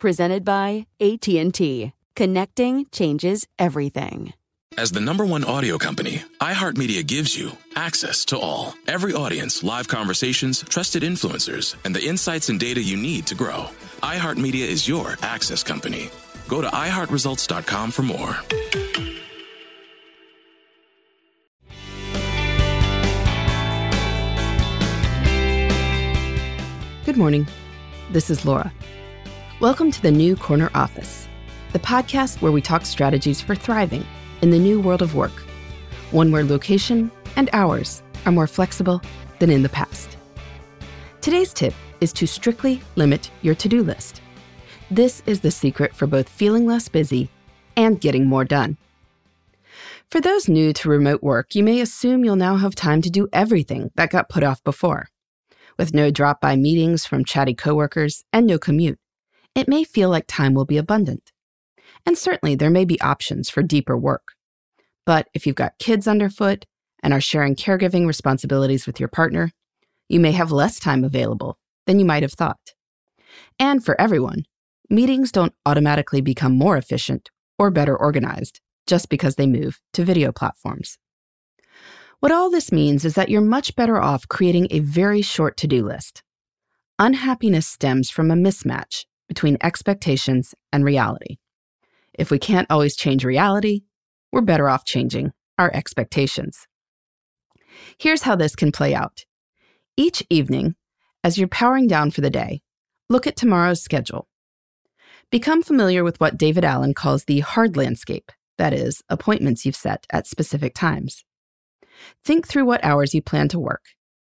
presented by AT&T. Connecting changes everything. As the number one audio company, iHeartMedia gives you access to all. Every audience, live conversations, trusted influencers, and the insights and data you need to grow. iHeartMedia is your access company. Go to iHeartResults.com for more. Good morning. This is Laura. Welcome to the New Corner Office, the podcast where we talk strategies for thriving in the new world of work, one where location and hours are more flexible than in the past. Today's tip is to strictly limit your to do list. This is the secret for both feeling less busy and getting more done. For those new to remote work, you may assume you'll now have time to do everything that got put off before. With no drop by meetings from chatty coworkers and no commute, it may feel like time will be abundant. And certainly there may be options for deeper work. But if you've got kids underfoot and are sharing caregiving responsibilities with your partner, you may have less time available than you might have thought. And for everyone, meetings don't automatically become more efficient or better organized just because they move to video platforms. What all this means is that you're much better off creating a very short to do list. Unhappiness stems from a mismatch between expectations and reality. If we can't always change reality, we're better off changing our expectations. Here's how this can play out. Each evening, as you're powering down for the day, look at tomorrow's schedule. Become familiar with what David Allen calls the hard landscape, that is, appointments you've set at specific times. Think through what hours you plan to work,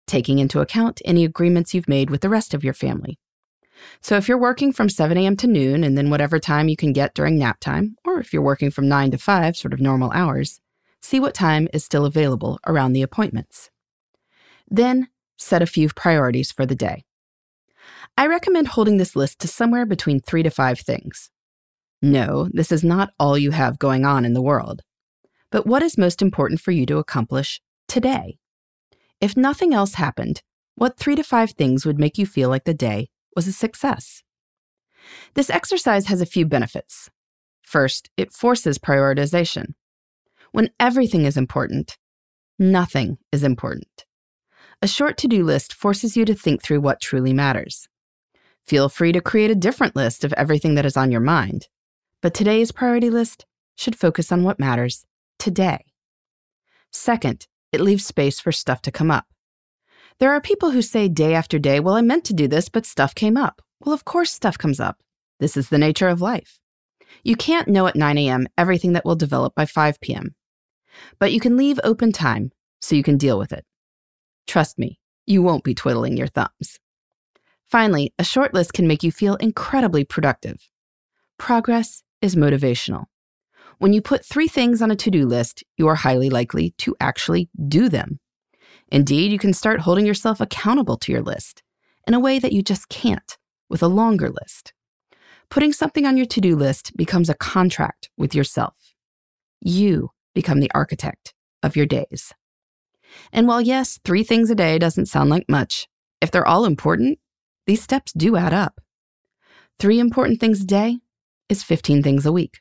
taking into account any agreements you've made with the rest of your family. So if you're working from 7 a.m. to noon and then whatever time you can get during nap time, or if you're working from 9 to 5, sort of normal hours, see what time is still available around the appointments. Then set a few priorities for the day. I recommend holding this list to somewhere between three to five things. No, this is not all you have going on in the world. But what is most important for you to accomplish today? If nothing else happened, what three to five things would make you feel like the day was a success. This exercise has a few benefits. First, it forces prioritization. When everything is important, nothing is important. A short to do list forces you to think through what truly matters. Feel free to create a different list of everything that is on your mind, but today's priority list should focus on what matters today. Second, it leaves space for stuff to come up. There are people who say day after day, well, I meant to do this, but stuff came up. Well, of course, stuff comes up. This is the nature of life. You can't know at 9 a.m. everything that will develop by 5 p.m., but you can leave open time so you can deal with it. Trust me, you won't be twiddling your thumbs. Finally, a short list can make you feel incredibly productive. Progress is motivational. When you put three things on a to do list, you are highly likely to actually do them. Indeed, you can start holding yourself accountable to your list in a way that you just can't with a longer list. Putting something on your to do list becomes a contract with yourself. You become the architect of your days. And while, yes, three things a day doesn't sound like much, if they're all important, these steps do add up. Three important things a day is 15 things a week.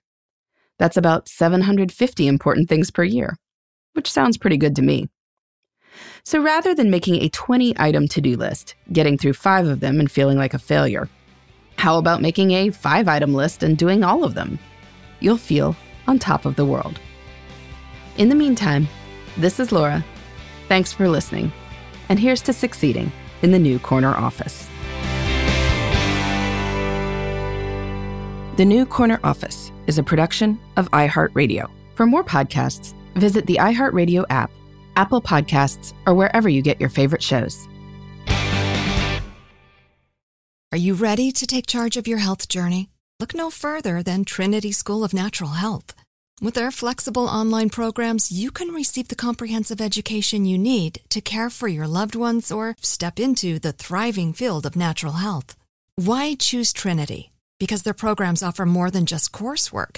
That's about 750 important things per year, which sounds pretty good to me. So rather than making a 20 item to do list, getting through five of them and feeling like a failure, how about making a five item list and doing all of them? You'll feel on top of the world. In the meantime, this is Laura. Thanks for listening. And here's to succeeding in the new corner office. The New Corner Office is a production of iHeartRadio. For more podcasts, visit the iHeartRadio app, Apple Podcasts, or wherever you get your favorite shows. Are you ready to take charge of your health journey? Look no further than Trinity School of Natural Health. With their flexible online programs, you can receive the comprehensive education you need to care for your loved ones or step into the thriving field of natural health. Why choose Trinity? Because their programs offer more than just coursework.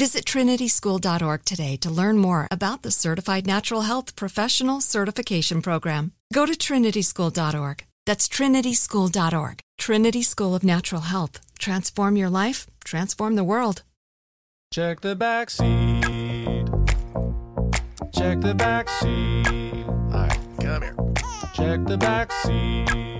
Visit trinityschool.org today to learn more about the Certified Natural Health Professional Certification Program. Go to trinityschool.org. That's trinityschool.org. Trinity School of Natural Health. Transform your life, transform the world. Check the back seat. Check the back seat. All right, come here. Check the back seat.